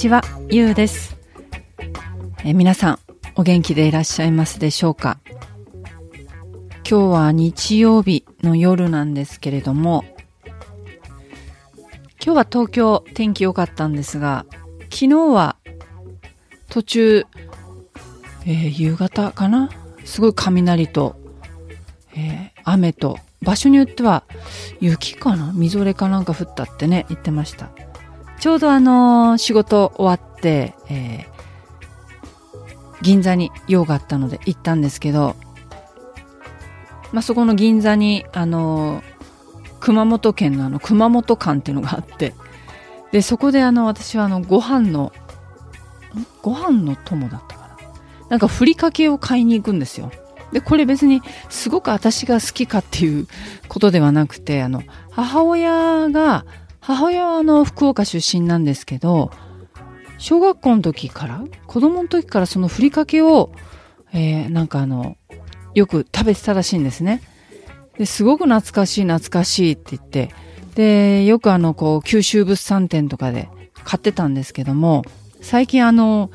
ちは、ゆうです。え皆さん、お元気でいらっしゃいますでしょうか？今日は日曜日の夜なんですけれども、今日は東京天気良かったんですが、昨日は途中、えー夕方かな？すごい雷と、えー雨と、場所によっては雪かな？みぞれかなんか降ったってね、言ってました。ちょうどあの仕事終わって、えー銀座に用があったので行ったんですけど、まあ、そこの銀座に、あの熊本県のあの、熊本館っていうのがあって、で、そこであの、私はあの、ご飯の、ご飯の友だったかな。なんか、ふりかけを買いに行くんですよ。で、これ別に、すごく私が好きかっていうことではなくて、あの、母親が、母親はあの、福岡出身なんですけど、小学校の時から、子供の時からそのふりかけを、えーなんかあの、よく食べてたらしいんですね。で、すごく懐かしい懐かしいって言って、で、よくあの、こう、九州物産展とかで買ってたんですけども、最近あの、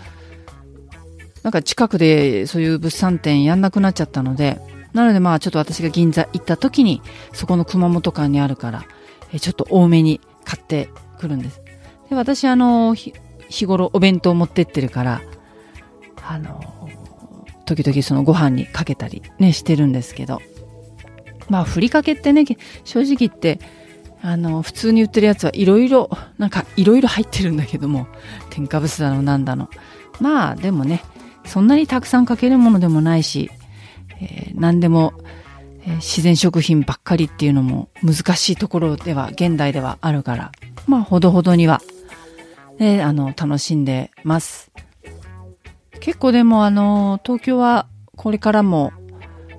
なんか近くでそういう物産展やんなくなっちゃったので、なのでまあちょっと私が銀座行った時に、そこの熊本館にあるから、えちょっと多めに買ってくるんです。で、私あの、日頃お弁当持ってってるから、あの、時々そのご飯にかけたりね、してるんですけど。まあ、ふりかけってね、正直言って、あの、普通に売ってるやつはいろいろ、なんかいろいろ入ってるんだけども、添加物だのなんだの。まあ、でもね、そんなにたくさんかけるものでもないし、えー何でも、えー自然食品ばっかりっていうのも難しいところでは、現代ではあるから、まあ、ほどほどには、ね、あの、楽しんでます。結構でもあの、東京はこれからも、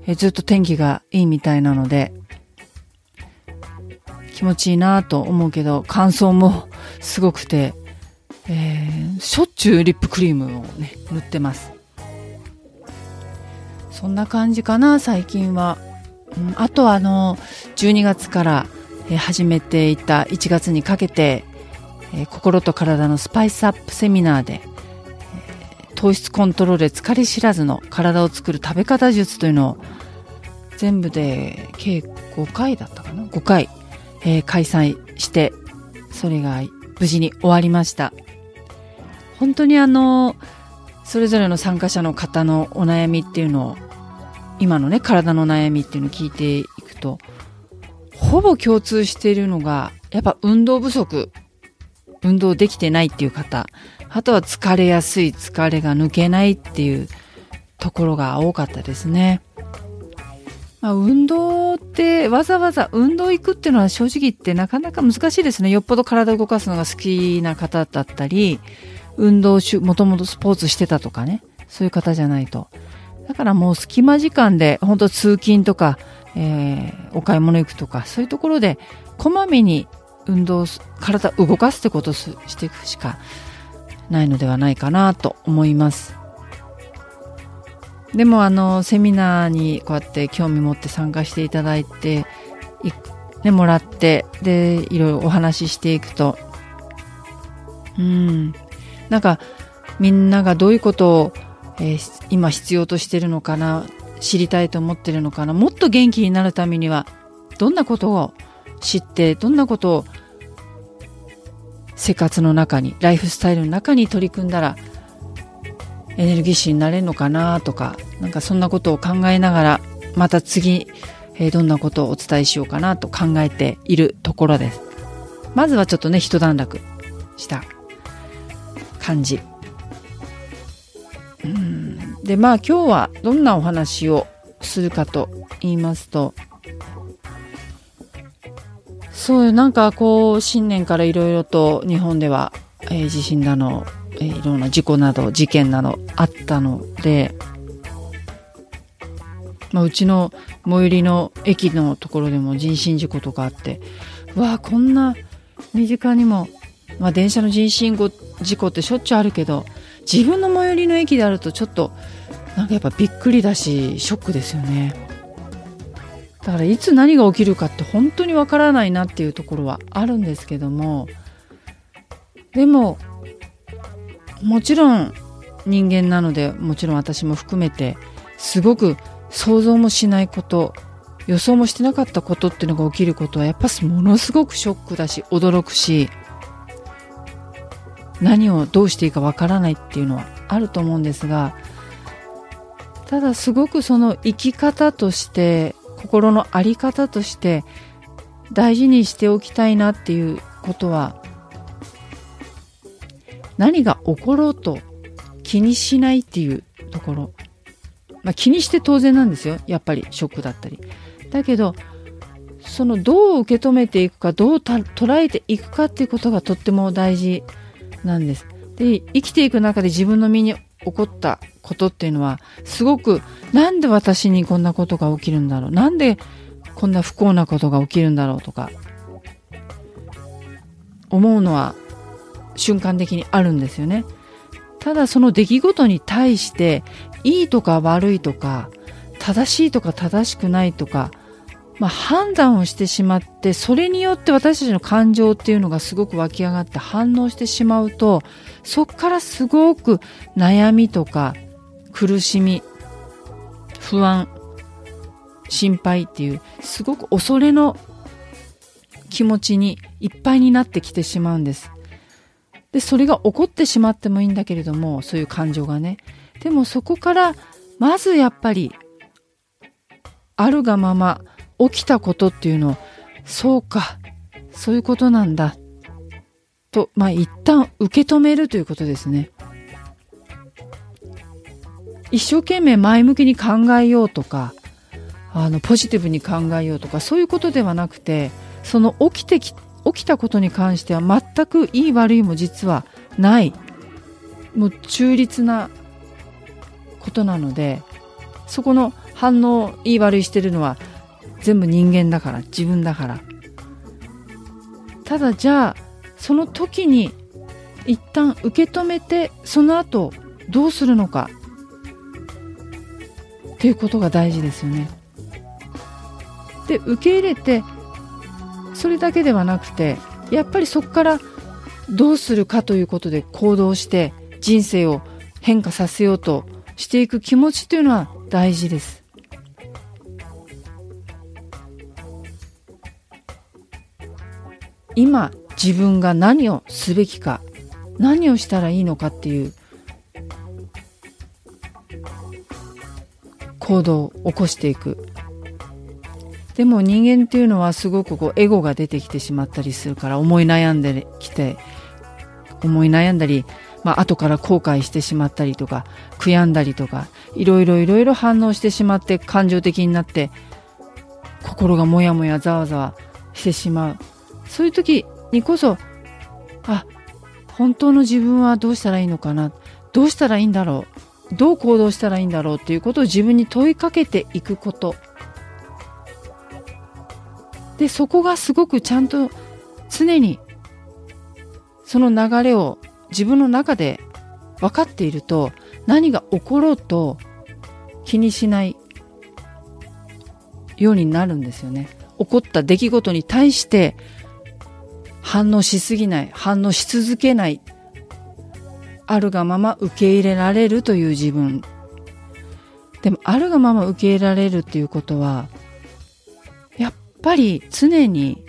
えーずっと天気がいいみたいなので、気持ちいいなと思うけど、乾燥も すごくて、えーしょっちゅうリップクリームをね、塗ってます。そんな感じかな、最近は。あとあの、12月から、始めていた1月にかけて、心と体のスパイスアップセミナーで、糖質コントロールで疲れ知らずの体を作る食べ方術というのを全部で計5回だったかな？5回、えー開催してそれが無事に終わりました。本当にあのそれぞれの参加者の方のお悩みっていうのを今のね体の悩みっていうのを聞いていくとほぼ共通しているのがやっぱ運動不足運動できてないっていう方あとは疲れやすい疲れが抜けないっていうところが多かったですね。まあ、運動ってわざわざ運動行くっていうのは正直言ってなかなか難しいですね。よっぽど体を動かすのが好きな方だったり、運動し、もともとスポーツしてたとかね。そういう方じゃないと。だからもう隙間時間で、本当通勤とか、えーお買い物行くとか、そういうところで、こまめに運動す、体を動かすってことをしていくしかないのではないかなと思います。でもあのセミナーにこうやって興味持って参加していただいていね、もらってでいろいろお話ししていくとうんなんかみんながどういうことを、えー今必要としてるのかな知りたいと思ってるのかなもっと元気になるためにはどんなことを知ってどんなことを生活の中にライフスタイルの中に取り組んだらエネルギッシュになれるのかなとかなんかそんなことを考えながらまた次、えーどんなことをお伝えしようかなと考えているところですまずはちょっとね一段落した感じ。うん。で、まあ今日はどんなお話をするかと言いますと、そうなんかこう新年からいろいろと日本では、えー、地震だの、えー、いろんな事故など事件などあったので、まあ、うちの最寄りの駅のところでも人身事故とかあってうわこんな身近にも、まあ、電車の人身事故ってしょっちゅうあるけど自分の最寄りの駅であるとちょっとなんかやっぱびっくりだしショックですよね。だからいつ何が起きるかって本当にわからないなっていうところはあるんですけどもでももちろん人間なのでもちろん私も含めてすごく想像もしないこと予想もしてなかったことっていうのが起きることはやっぱものすごくショックだし驚くし何をどうしていいかわからないっていうのはあると思うんですがただすごくその生き方として心の在り方として大事にしておきたいなっていうことは何が起ころうと気にしないっていうところ。まあ、気にして当然なんですよ。やっぱりショックだったり。だけどそのどう受け止めていくかどう捉えていくかっていうことがとっても大事。なんです。で生きていく中で自分の身に起こったことっていうのはすごくなんで私にこんなことが起きるんだろうなんでこんな不幸なことが起きるんだろうとか思うのは瞬間的にあるんですよね。ただその出来事に対していいとか悪いとか正しいとか正しくないとか、まあ、判断をしてしまってそれによって私たちの感情っていうのがすごく湧き上がって反応してしまうとそこからすごく悩みとか苦しみ不安心配っていうすごく恐れの気持ちにいっぱいになってきてしまうんです。で、それが起こってしまってもいいんだけれども、そういう感情がね。でもそこから、まずやっぱり、あるがまま起きたことっていうのを、そうか、そういうことなんだ。と、まあ一旦受け止めるということですね。一生懸命前向きに考えようとか、あの、ポジティブに考えようとか、そういうことではなくて、その起きてき起きたことに関しては全くいい悪いも実はないもう中立なことなのでそこの反応いい悪いしてるのは全部人間だから自分だからただじゃあその時に一旦受け止めてその後どうするのかっていうことが大事ですよね。で受け入れてそれだけではなくてやっぱりそこからどうするかということで行動して人生を変化させようとしていく気持ちというのは大事です。今自分が何をすべきか何をしたらいいのかっていう行動を起こしていく。でも人間っていうのはすごくこうエゴが出てきてしまったりするから思い悩んできて思い悩んだり、まあ後から後悔してしまったりとか悔やんだりとかいろいろいろいろ反応してしまって感情的になって心がもやもやざわざわしてしまう。そういう時にこそあ本当の自分はどうしたらいいのかな？どうしたらいいんだろう？どう行動したらいいんだろうっていうことを自分に問いかけていくこと。で、そこがすごくちゃんと常にその流れを自分の中で分かっていると何が起ころうと気にしないようになるんですよね。起こった出来事に対して反応しすぎない、反応し続けない、あるがまま受け入れられるという自分。でも、あるがまま受け入れられるっていうことは、やっぱり常に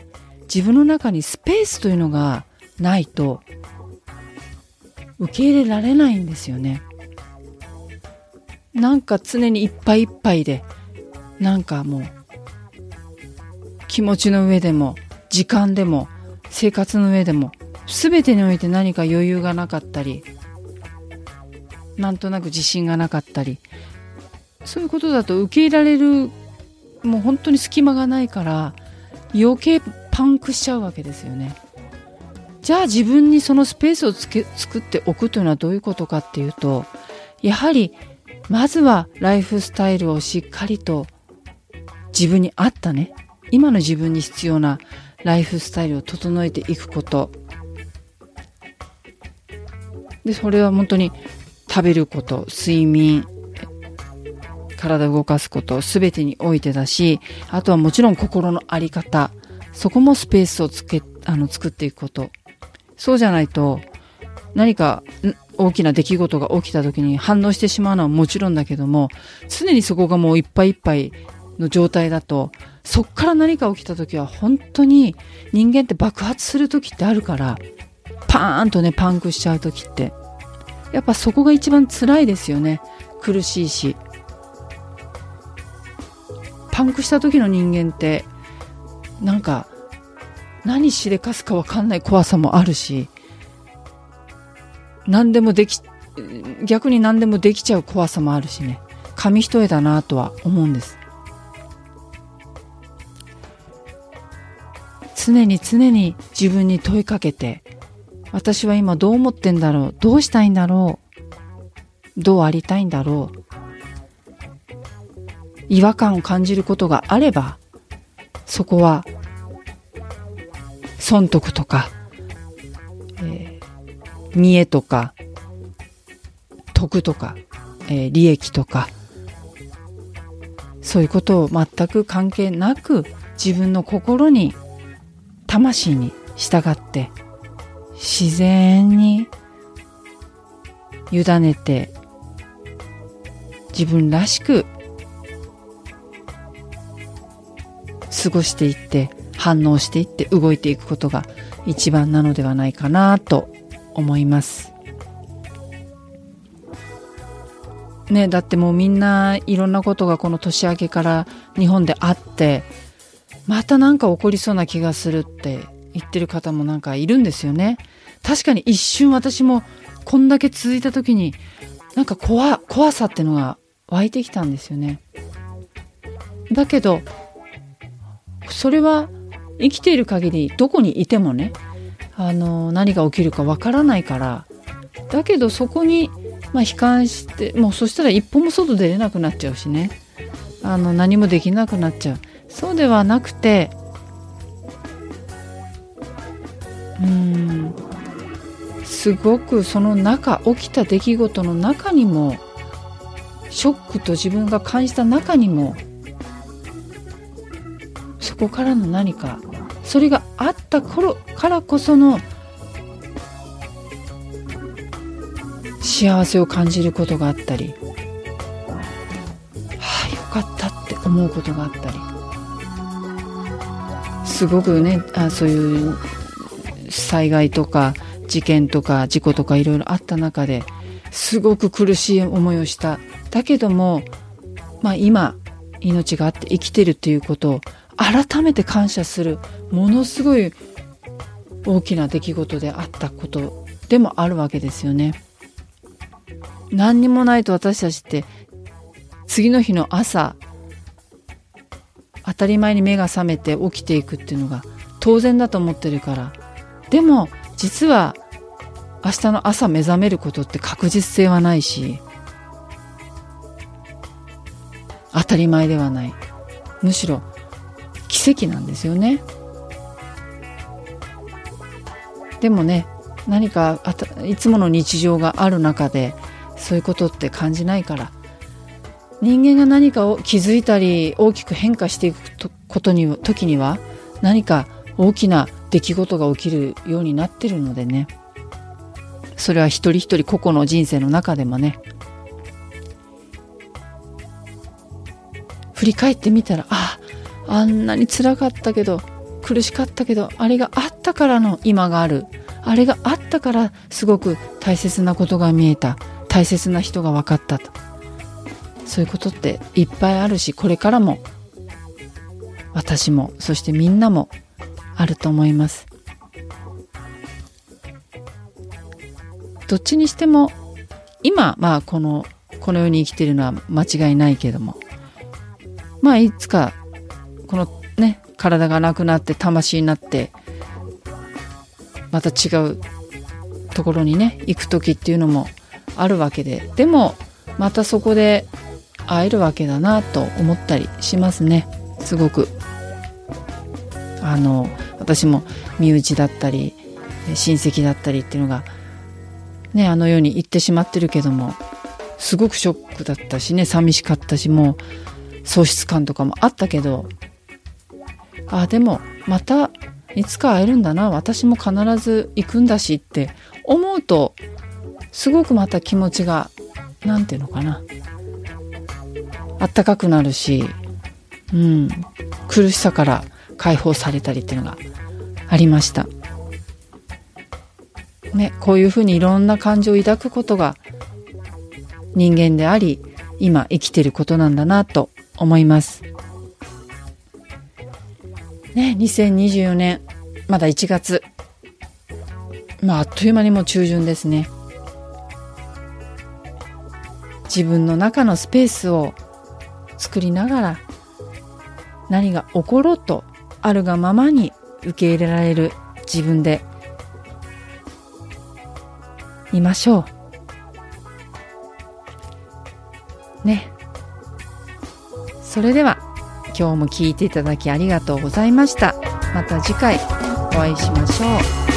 自分の中にスペースというのがないと受け入れられないんですよね。なんか常にいっぱいいっぱいで、なんかもう気持ちの上でも時間でも生活の上でも全てにおいて何か余裕がなかったりなんとなく自信がなかったりそういうことだと受け入れられるもう本当に隙間がないから余計パンクしちゃうわけですよね。じゃあ自分にそのスペースをつけ作っておくというのはどういうことかっていうとやはりまずはライフスタイルをしっかりと自分に合ったね今の自分に必要なライフスタイルを整えていくこと。でそれは本当に食べること。睡眠。体を動かすこと。全てにおいてだしあとはもちろん心の在り方。そこもスペースをつけあの作っていくこと。そうじゃないと何か大きな出来事が起きた時に反応してしまうのはもちろんだけども常にそこがもういっぱいいっぱいの状態だとそっから何か起きた時は本当に人間って爆発する時ってあるからパーンとねパンクしちゃう時って。やっぱそこが一番辛いですよね。苦しいし。パンクした時の人間ってなんか何しでかすかわかんない怖さもあるし何でもでき逆に何でもできちゃう怖さもあるしね。紙一重だなとは思うんです。常に常に自分に問いかけて私は今どう思ってんだろうどうしたいんだろうどうありたいんだろう違和感を感じることがあればそこは損得とか、えー、見栄とか得とか、えー、利益とかそういうことを全く関係なく自分の心に魂に従って自然に委ねて自分らしく過ごしていって反応していって動いていくことが一番なのではないかなと思います。ねだってもうみんないろんなことがこの年明けから日本であってまたなんか起こりそうな気がするって言ってる方もなんかいるんですよね。確かに一瞬私もこんだけ続いた時になんか怖怖さってのが湧いてきたんですよね。だけどそれは生きている限りどこにいてもねあの何が起きるかわからないからだけどそこに、まあ、悲観してもうそしたら一歩も外出れなくなっちゃうしねあの何もできなくなっちゃうそうではなくてうんすごくその中起きた出来事の中にもショックと自分が感じた中にもそこからの何かそれがあった頃からこその幸せを感じることがあったりはあよかったって思うことがあったり。すごくねあそういう災害とか事件とか事故とかいろいろあった中ですごく苦しい思いをしただけどもまあ今命があって生きてるっていうことを改めて感謝するものすごい大きな出来事であったことでもあるわけですよね。何にもないと私たちって次の日の朝当たり前に目が覚めて起きていくっていうのが当然だと思ってるから。でも実は明日の朝目覚めることって確実性はないし当たり前ではない。むしろ奇跡なんですよね。でもね何かいつもの日常がある中でそういうことって感じないから人間が何かを気づいたり大きく変化していくことに時には何か大きな出来事が起きるようになってるのでね。それは一人一人個々の人生の中でもね。振り返ってみたらああんなに辛かったけど苦しかったけどあれがあったからの今がある。あれがあったからすごく大切なことが見えた。大切な人が分かったと。そういうことっていっぱいあるしこれからも私もそしてみんなもあると思います。どっちにしても今、まあ、この、この世に生きてるのは間違いないけども、まあ、いつか、このね、体がなくなって魂になって、また違うところにね、行く時っていうのもあるわけで、でも、またそこで会えるわけだなと思ったりしますね。すごく。あの、私も身内だったり、親戚だったりっていうのが、ね、あの世に行ってしまってるけども、すごくショックだったしね、寂しかったし、もう、喪失感とかもあったけど、あ、でも、また、いつか会えるんだな、私も必ず行くんだしって思うと、すごくまた気持ちが、なんていうのかな、あったかくなるし、うん、苦しさから解放されたりっていうのがありました。ね、こういうふうにいろんな感情を抱くことが人間であり、今生きてることなんだなと思います。ね、2024年、まだ1月。まあ、あっという間にもう中旬ですね。自分の中のスペースを作りながら、何が起ころうとあるがままに受け入れられる自分でいましょう。ね。それでは今日も聞いていただきありがとうございました。また次回お会いしましょう。